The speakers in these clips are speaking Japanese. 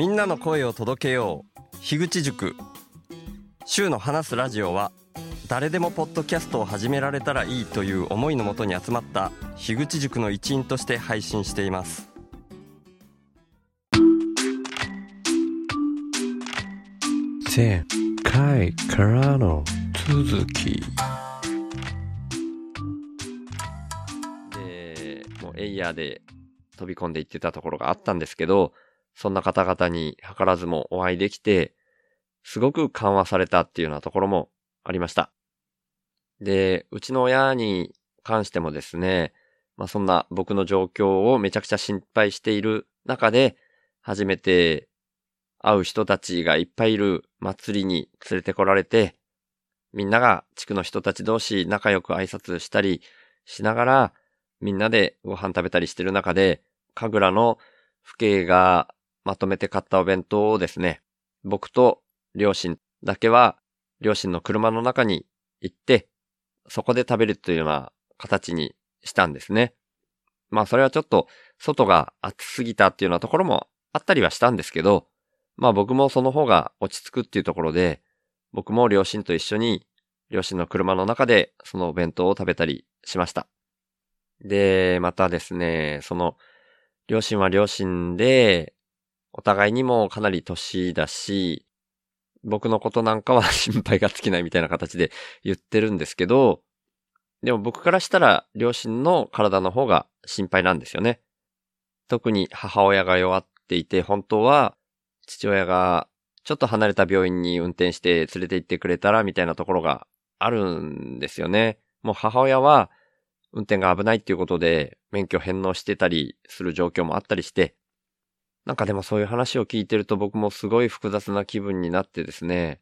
みんなの声を届けよう。樋口塾。週の話すラジオは誰でもポッドキャストを始められたらいいという思いのもとに集まった樋口塾の一員として配信しています。前回からの続き。でもうエイヤーで飛び込んでいってたところがあったんですけどそんな方々に図らずもお会いできてすごく緩和されたっていうようなところもありました。で、うちの親に関してもですね、まあそんな僕の状況をめちゃくちゃ心配している中で、初めて会う人たちがいっぱいいる祭りに連れてこられて、みんなが地区の人たち同士仲良く挨拶したりしながら、みんなでご飯食べたりしてる中で、神楽の父兄がまとめて買ったお弁当をですね、僕と両親だけは両親の車の中に行って、そこで食べるというような形にしたんですね。まあそれはちょっと外が暑すぎたっていうようなところもあったりはしたんですけど、まあ僕もその方が落ち着くっていうところで、僕も両親と一緒に両親の車の中でそのお弁当を食べたりしました。で、またですね、その両親は両親で、お互いにもかなり年だし、僕のことなんかは 心配が尽きないみたいな形で言ってるんですけど、でも僕からしたら両親の体の方が心配なんですよね。特に母親が弱っていて、本当は父親がちょっと離れた病院に運転して連れて行ってくれたらみたいなところがあるんですよね。もう母親は運転が危ないっていうことで免許返納してたりする状況もあったりして、なんかでもそういう話を聞いてると僕もすごい複雑な気分になってですね、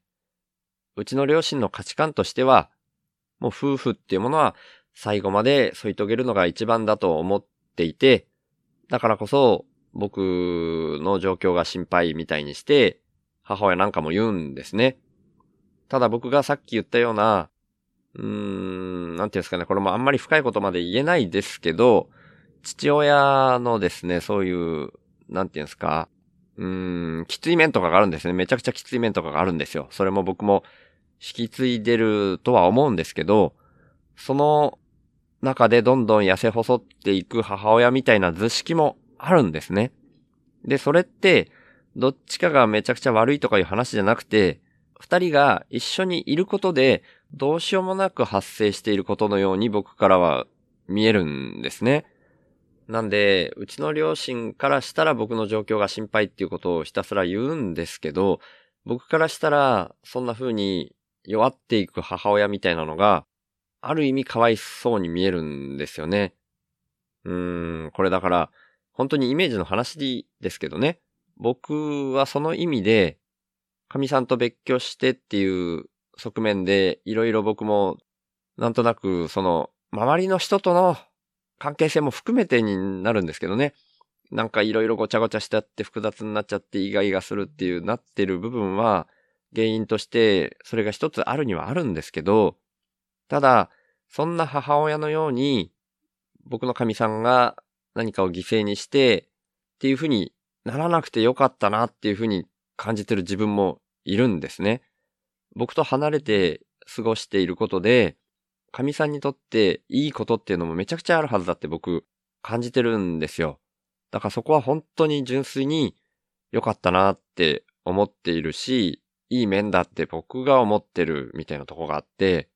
うちの両親の価値観としては、もう夫婦っていうものは最後まで添い遂げるのが一番だと思っていて、だからこそ僕の状況が心配みたいにして、母親なんかも言うんですね。ただ僕がさっき言ったような、うーん、なんていうんですかね、これもあんまり深いことまで言えないですけど、父親のですね、そういうなんていうんですか、うーん、きつい面とかがあるんですね。めちゃくちゃきつい面とかがあるんですよ。それも僕も引き継いでるとは思うんですけど、その中でどんどん痩せ細っていく母親みたいな図式もあるんですね。で、それって、どっちかがめちゃくちゃ悪いとかいう話じゃなくて、二人が一緒にいることで、どうしようもなく発生していることのように僕からは見えるんですね。なんで、うちの両親からしたら僕の状況が心配っていうことをひたすら言うんですけど、僕からしたら、そんな風に弱っていく母親みたいなのが、ある意味かわいそうに見えるんですよね。うーん、これだから、本当にイメージの話ですけどね。僕はその意味で、神さんと別居してっていう側面で、いろいろ僕も、なんとなく、その、周りの人との関係性も含めてになるんですけどね。なんかいろいろごちゃごちゃしてあって複雑になっちゃってイガイガするっていうなってる部分は原因としてそれが一つあるにはあるんですけど、ただ、そんな母親のように僕の神さんが何かを犠牲にしてっていうふうにならなくてよかったなっていうふうに感じてる自分もいるんですね。僕と離れて過ごしていることで、神さんにとっていいことっていうのもめちゃくちゃあるはずだって僕感じてるんですよ。だからそこは本当に純粋に良かったなって思っているし、いい面だって僕が思ってるみたいなとこがあって、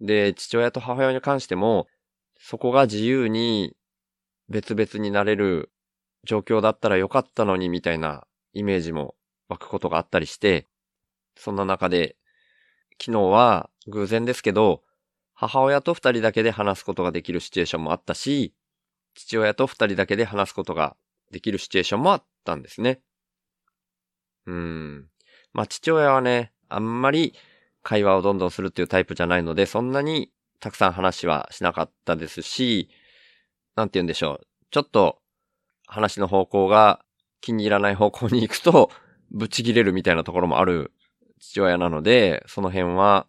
で、父親と母親に関しても、そこが自由に別々になれる状況だったらよかったのにみたいなイメージも湧くことがあったりして、そんな中で、昨日は偶然ですけど、母親と二人だけで話すことができるシチュエーションもあったし、父親と二人だけで話すことができるシチュエーションもあったんですね。うん。まあ父親はね、あんまり会話をどんどんするっていうタイプじゃないので、そんなにたくさん話はしなかったですし、なんて言うんでしょう。ちょっと話の方向が気に入らない方向に行くと、ぶち切れるみたいなところもある父親なので、その辺は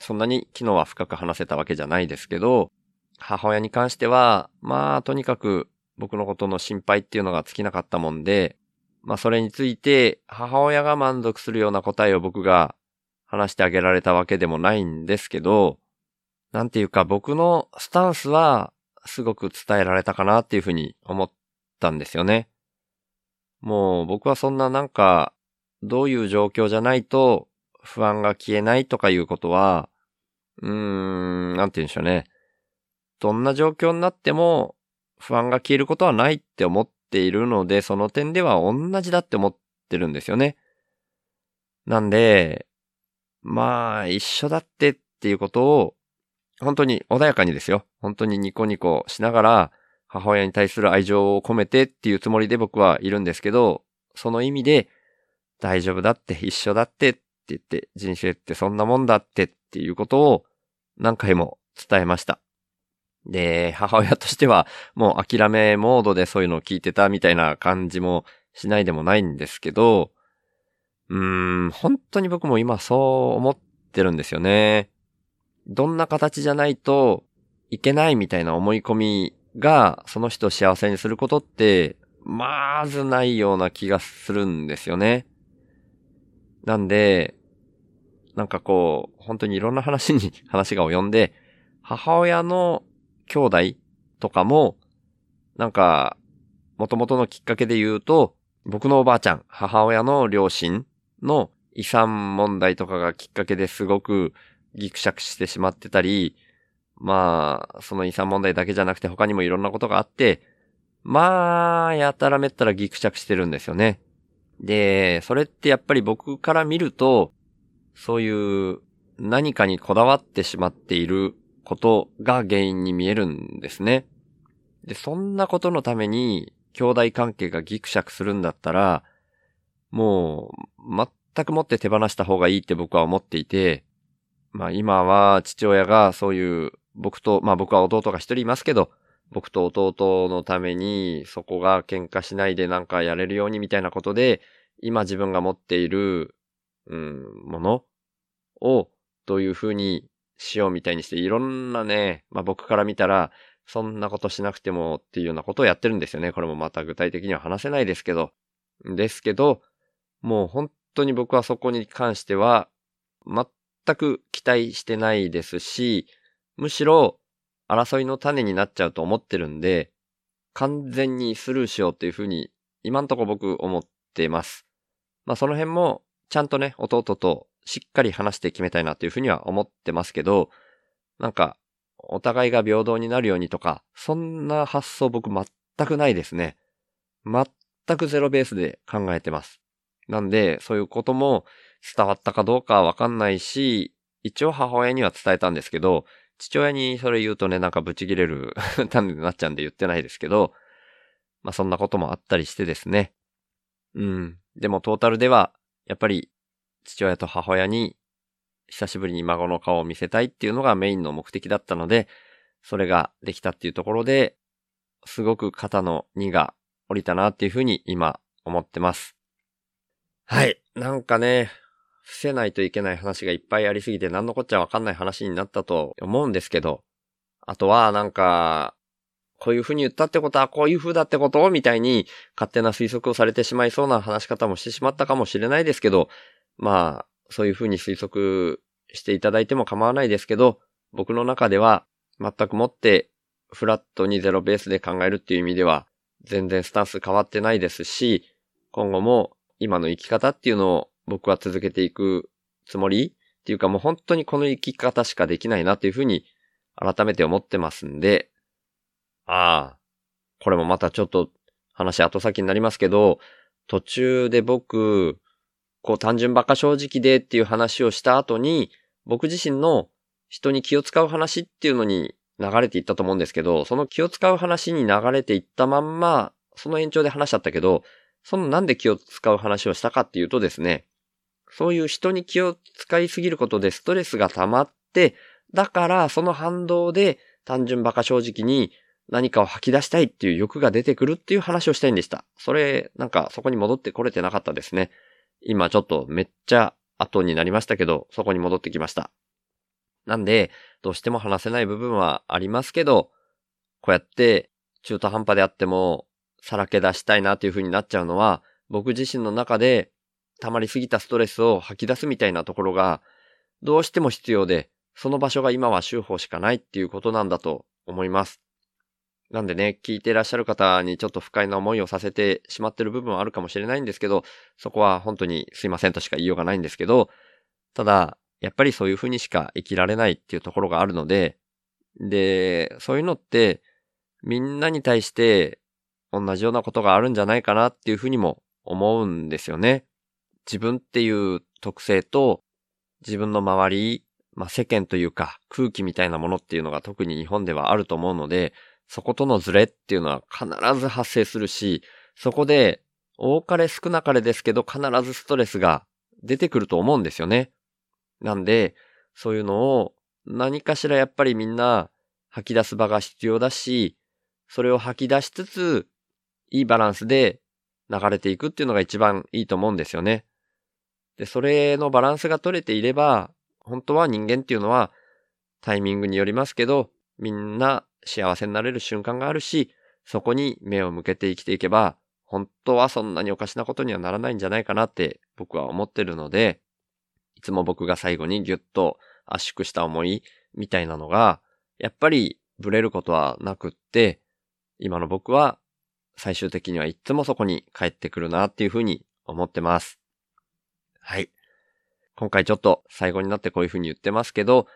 そんなに昨日は深く話せたわけじゃないですけど、母親に関しては、まあ、とにかく僕のことの心配っていうのが尽きなかったもんで、まあそれについて母親が満足するような答えを僕が話してあげられたわけでもないんですけど、なんていうか僕のスタンスはすごく伝えられたかなっていうふうに思ったんですよね。もう僕はそんななんかどういう状況じゃないと不安が消えないとかいうことは、うーん、なんて言うんでしょうね。どんな状況になっても不安が消えることはないって思っているので、その点では同じだって思ってるんですよね。なんで、まあ、一緒だってっていうことを、本当に穏やかにですよ。本当にニコニコしながら、母親に対する愛情を込めてっていうつもりで僕はいるんですけど、その意味で、大丈夫だって、一緒だってって言って、人生ってそんなもんだってっていうことを何回も伝えました。で、母親としてはもう諦めモードでそういうのを聞いてたみたいな感じもしないでもないんですけど、うーん、本当に僕も今そう思ってるんですよね。どんな形じゃないといけないみたいな思い込みがその人を幸せにすることって、まずないような気がするんですよね。なんで、なんかこう、本当にいろんな話に 話が及んで、母親の兄弟とかも、なんか、元々のきっかけで言うと、僕のおばあちゃん、母親の両親の遺産問題とかがきっかけですごくギクシャクしてしまってたり、まあ、その遺産問題だけじゃなくて他にもいろんなことがあって、まあ、やたらめったらギクシャクしてるんですよね。で、それってやっぱり僕から見ると、そういう何かにこだわってしまっていることが原因に見えるんですね。で、そんなことのために兄弟関係がギクシャクするんだったら、もう全くもって手放した方がいいって僕は思っていて、まあ今は父親がそういう僕と、まあ僕は弟が一人いますけど、僕と弟のためにそこが喧嘩しないでなんかやれるようにみたいなことで、今自分が持っている、うん、ものをどういうふうにしようみたいにして、いろんなね、まあ僕から見たら、そんなことしなくてもっていうようなことをやってるんですよね。これもまた具体的には話せないですけど。ですけど、もう本当に僕はそこに関しては、全く期待してないですし、むしろ争いの種になっちゃうと思ってるんで、完全にスルーしようっていうふうに、今んとこ僕思ってます。まあその辺も、ちゃんとね、弟としっかり話して決めたいなというふうには思ってますけど、なんか、お互いが平等になるようにとか、そんな発想僕全くないですね。全くゼロベースで考えてます。なんで、そういうことも伝わったかどうかわかんないし、一応母親には伝えたんですけど、父親にそれ言うとね、なんかブチ切れる 種になっちゃうんで言ってないですけど、まあそんなこともあったりしてですね。うん。でもトータルでは、やっぱり父親と母親に久しぶりに孫の顔を見せたいっていうのがメインの目的だったので、それができたっていうところで、すごく肩の荷が降りたなっていうふうに今思ってます。はい。なんかね、伏せないといけない話がいっぱいありすぎて何のこっちゃわかんない話になったと思うんですけど、あとはなんか、こういう風に言ったってことはこういう風だってことみたいに勝手な推測をされてしまいそうな話し方もしてしまったかもしれないですけど、まあ、そういう風に推測していただいても構わないですけど、僕の中では全くもってフラットにゼロベースで考えるっていう意味では全然スタンス変わってないですし、今後も今の生き方っていうのを僕は続けていくつもりっていうかもう本当にこの生き方しかできないなっていうふうに改めて思ってますんで、ああ、これもまたちょっと話後先になりますけど、途中で僕、こう単純馬鹿正直でっていう話をした後に、僕自身の人に気を使う話っていうのに流れていったと思うんですけど、その気を使う話に流れていったまんま、その延長で話しちゃったけど、そのなんで気を使う話をしたかっていうとですね、そういう人に気を使いすぎることでストレスが溜まって、だからその反動で単純馬鹿正直に何かを吐き出したいっていう欲が出てくるっていう話をしたいんでした。それ、なんかそこに戻ってこれてなかったですね。今ちょっとめっちゃ後になりましたけど、そこに戻ってきました。なんで、どうしても話せない部分はありますけど、こうやって中途半端であっても、さらけ出したいなという風になっちゃうのは、僕自身の中で溜まりすぎたストレスを吐き出すみたいなところがどうしても必要で、その場所が今は修法しかないっていうことなんだと思います。なんでね、聞いていらっしゃる方にちょっと不快な思いをさせてしまってる部分はあるかもしれないんですけど、そこは本当にすいませんとしか言いようがないんですけど、ただ、やっぱりそういうふうにしか生きられないっていうところがあるので、で、そういうのって、みんなに対して同じようなことがあるんじゃないかなっていうふうにも思うんですよね。自分っていう特性と自分の周り、まあ、世間というか空気みたいなものっていうのが特に日本ではあると思うので、そことのズレっていうのは必ず発生するし、そこで多かれ少なかれですけど必ずストレスが出てくると思うんですよね。なんで、そういうのを何かしらやっぱりみんな吐き出す場が必要だし、それを吐き出しつつ、いいバランスで流れていくっていうのが一番いいと思うんですよね。で、それのバランスが取れていれば、本当は人間っていうのはタイミングによりますけど、みんな幸せになれる瞬間があるし、そこに目を向けて生きていけば、本当はそんなにおかしなことにはならないんじゃないかなって僕は思ってるので、いつも僕が最後にギュッと圧縮した思いみたいなのが、やっぱりブレることはなくって、今の僕は最終的にはいつもそこに帰ってくるなっていうふうに思ってます。はい。今回ちょっと最後になってこういうふうに言ってますけど、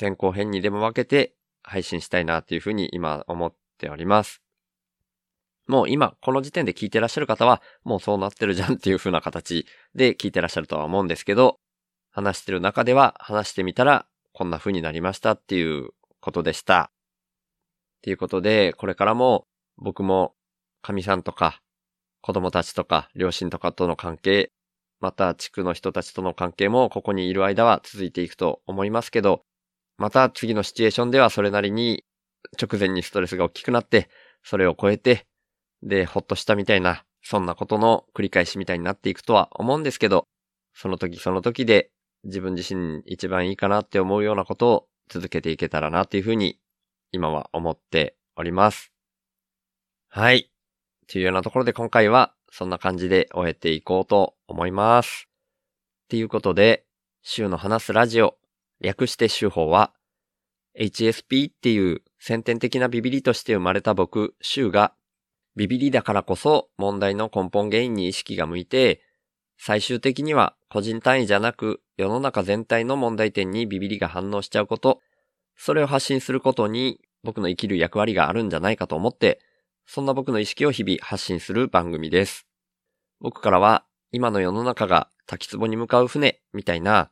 前後編にでも分けて配信したいなっていうふうに今思っております。もう今この時点で聞いてらっしゃる方はもうそうなってるじゃんっていう風な形で聞いてらっしゃるとは思うんですけど、話してる中では話してみたらこんな風になりましたっていうことでした。っていうことで、これからも僕も神さんとか子供たちとか両親とかとの関係、また地区の人たちとの関係もここにいる間は続いていくと思いますけど、また次のシチュエーションではそれなりに直前にストレスが大きくなって、それを超えて、で、ほっとしたみたいな、そんなことの繰り返しみたいになっていくとは思うんですけど、その時その時で自分自身一番いいかなって思うようなことを続けていけたらなっていうふうに今は思っております。はい。というようなところで今回はそんな感じで終えていこうと思います。っていうことで、週の話すラジオ略して手法は、HSP っていう先天的なビビリとして生まれた僕、シュウが、ビビリだからこそ問題の根本原因に意識が向いて、最終的には個人単位じゃなく世の中全体の問題点にビビリが反応しちゃうこと、それを発信することに僕の生きる役割があるんじゃないかと思って、そんな僕の意識を日々発信する番組です。僕からは今の世の中が滝壺に向かう船みたいな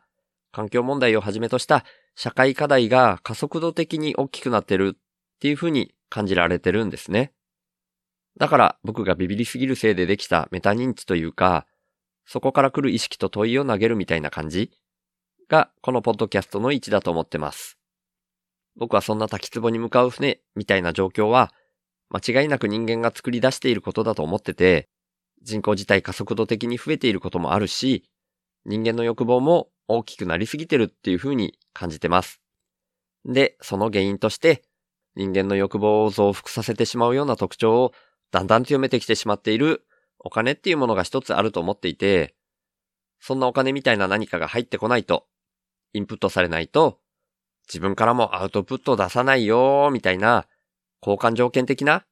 環境問題をはじめとした社会課題が加速度的に大きくなってるっていうふうに感じられてるんですね。だから僕がビビりすぎるせいでできたメタ認知というか、そこから来る意識と問いを投げるみたいな感じがこのポッドキャストの位置だと思ってます。僕はそんな滝壺に向かう船みたいな状況は間違いなく人間が作り出していることだと思ってて、人口自体加速度的に増えていることもあるし、人間の欲望も大きくなりすぎてるっていう風に感じてます。で、その原因として、人間の欲望を増幅させてしまうような特徴をだんだん強めてきてしまっているお金っていうものが一つあると思っていて、そんなお金みたいな何かが入ってこないと、インプットされないと、自分からもアウトプットを出さないよーみたいな、交換条件的な、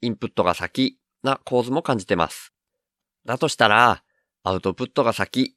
インプットが先な構図も感じてます。だとしたら、アウトプットが先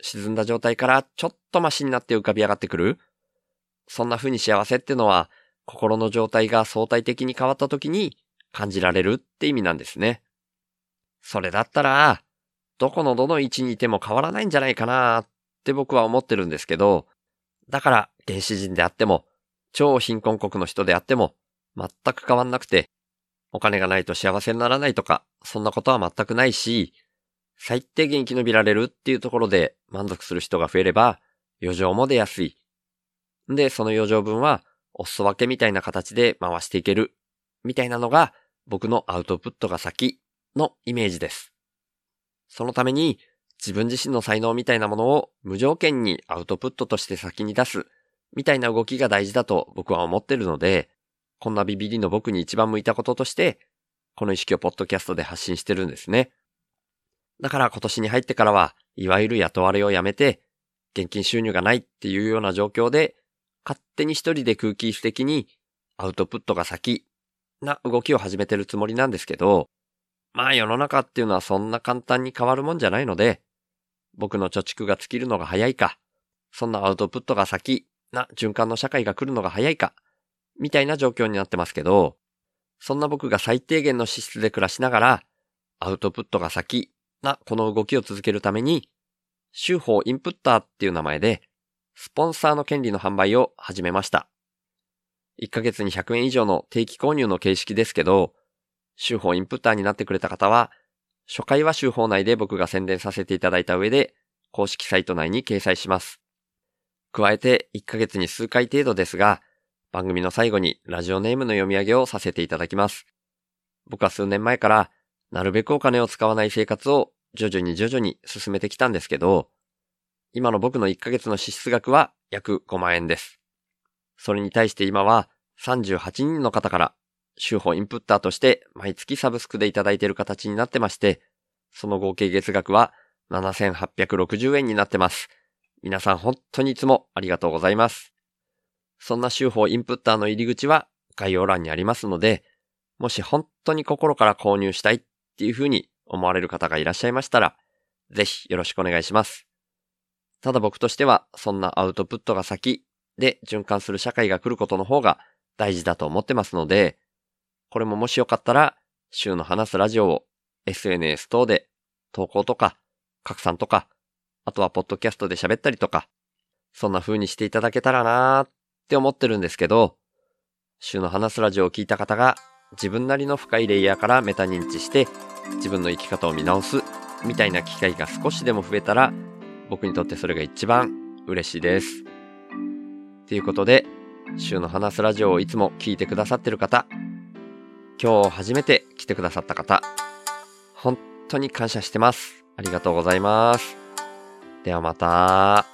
沈んだ状態からちょっとマシになって浮かび上がってくるそんな風に幸せってのは、心の状態が相対的に変わった時に感じられるって意味なんですね。それだったら、どこのどの位置にいても変わらないんじゃないかなって僕は思ってるんですけど、だから原始人であっても、超貧困国の人であっても、全く変わんなくて、お金がないと幸せにならないとか、そんなことは全くないし、最低限生き延びられるっていうところで満足する人が増えれば、余剰も出やすい。で、その余剰分は、お裾分けみたいな形で回していける。みたいなのが、僕のアウトプットが先のイメージです。そのために、自分自身の才能みたいなものを無条件にアウトプットとして先に出す、みたいな動きが大事だと僕は思ってるので、こんなビビリの僕に一番向いたこととして、この意識をポッドキャストで発信してるんですね。だから今年に入ってからは、いわゆる雇われをやめて、現金収入がないっていうような状況で、勝手に一人で空気質的にアウトプットが先な動きを始めてるつもりなんですけど、まあ世の中っていうのはそんな簡単に変わるもんじゃないので、僕の貯蓄が尽きるのが早いか、そんなアウトプットが先な循環の社会が来るのが早いか、みたいな状況になってますけど、そんな僕が最低限の資質で暮らしながら、アウトプットが先なこの動きを続けるために、週報インプッターっていう名前で、スポンサーの権利の販売を始めました。1ヶ月に100円以上の定期購入の形式ですけど、週報インプッターになってくれた方は、初回は週報内で僕が宣伝させていただいた上で、公式サイト内に掲載します。加えて1ヶ月に数回程度ですが、番組の最後にラジオネームの読み上げをさせていただきます。僕は数年前から、なるべくお金を使わない生活を徐々に徐々に進めてきたんですけど、今の僕の1ヶ月の支出額は約5万円です。それに対して今は38人の方から週報インプッターとして毎月サブスクでいただいている形になってまして、その合計月額は7860円になってます。皆さん本当にいつもありがとうございます。そんな週報インプッターの入り口は概要欄にありますので、もし本当に心から購入したいっていうふうに思われる方がいらっしゃいましたら、ぜひよろしくお願いします。ただ僕としては、そんなアウトプットが先で循環する社会が来ることの方が大事だと思ってますので、これももしよかったら、週の話すラジオを SNS 等で投稿とか拡散とか、あとはポッドキャストで喋ったりとか、そんな風にしていただけたらなーって思ってるんですけど、週の話すラジオを聞いた方が自分なりの深いレイヤーからメタ認知して自分の生き方を見直すみたいな機会が少しでも増えたら僕にとってそれが一番嬉しいです。ということで、週の話すラジオをいつも聞いてくださってる方、今日初めて来てくださった方、本当に感謝してます。ありがとうございます。ではまた。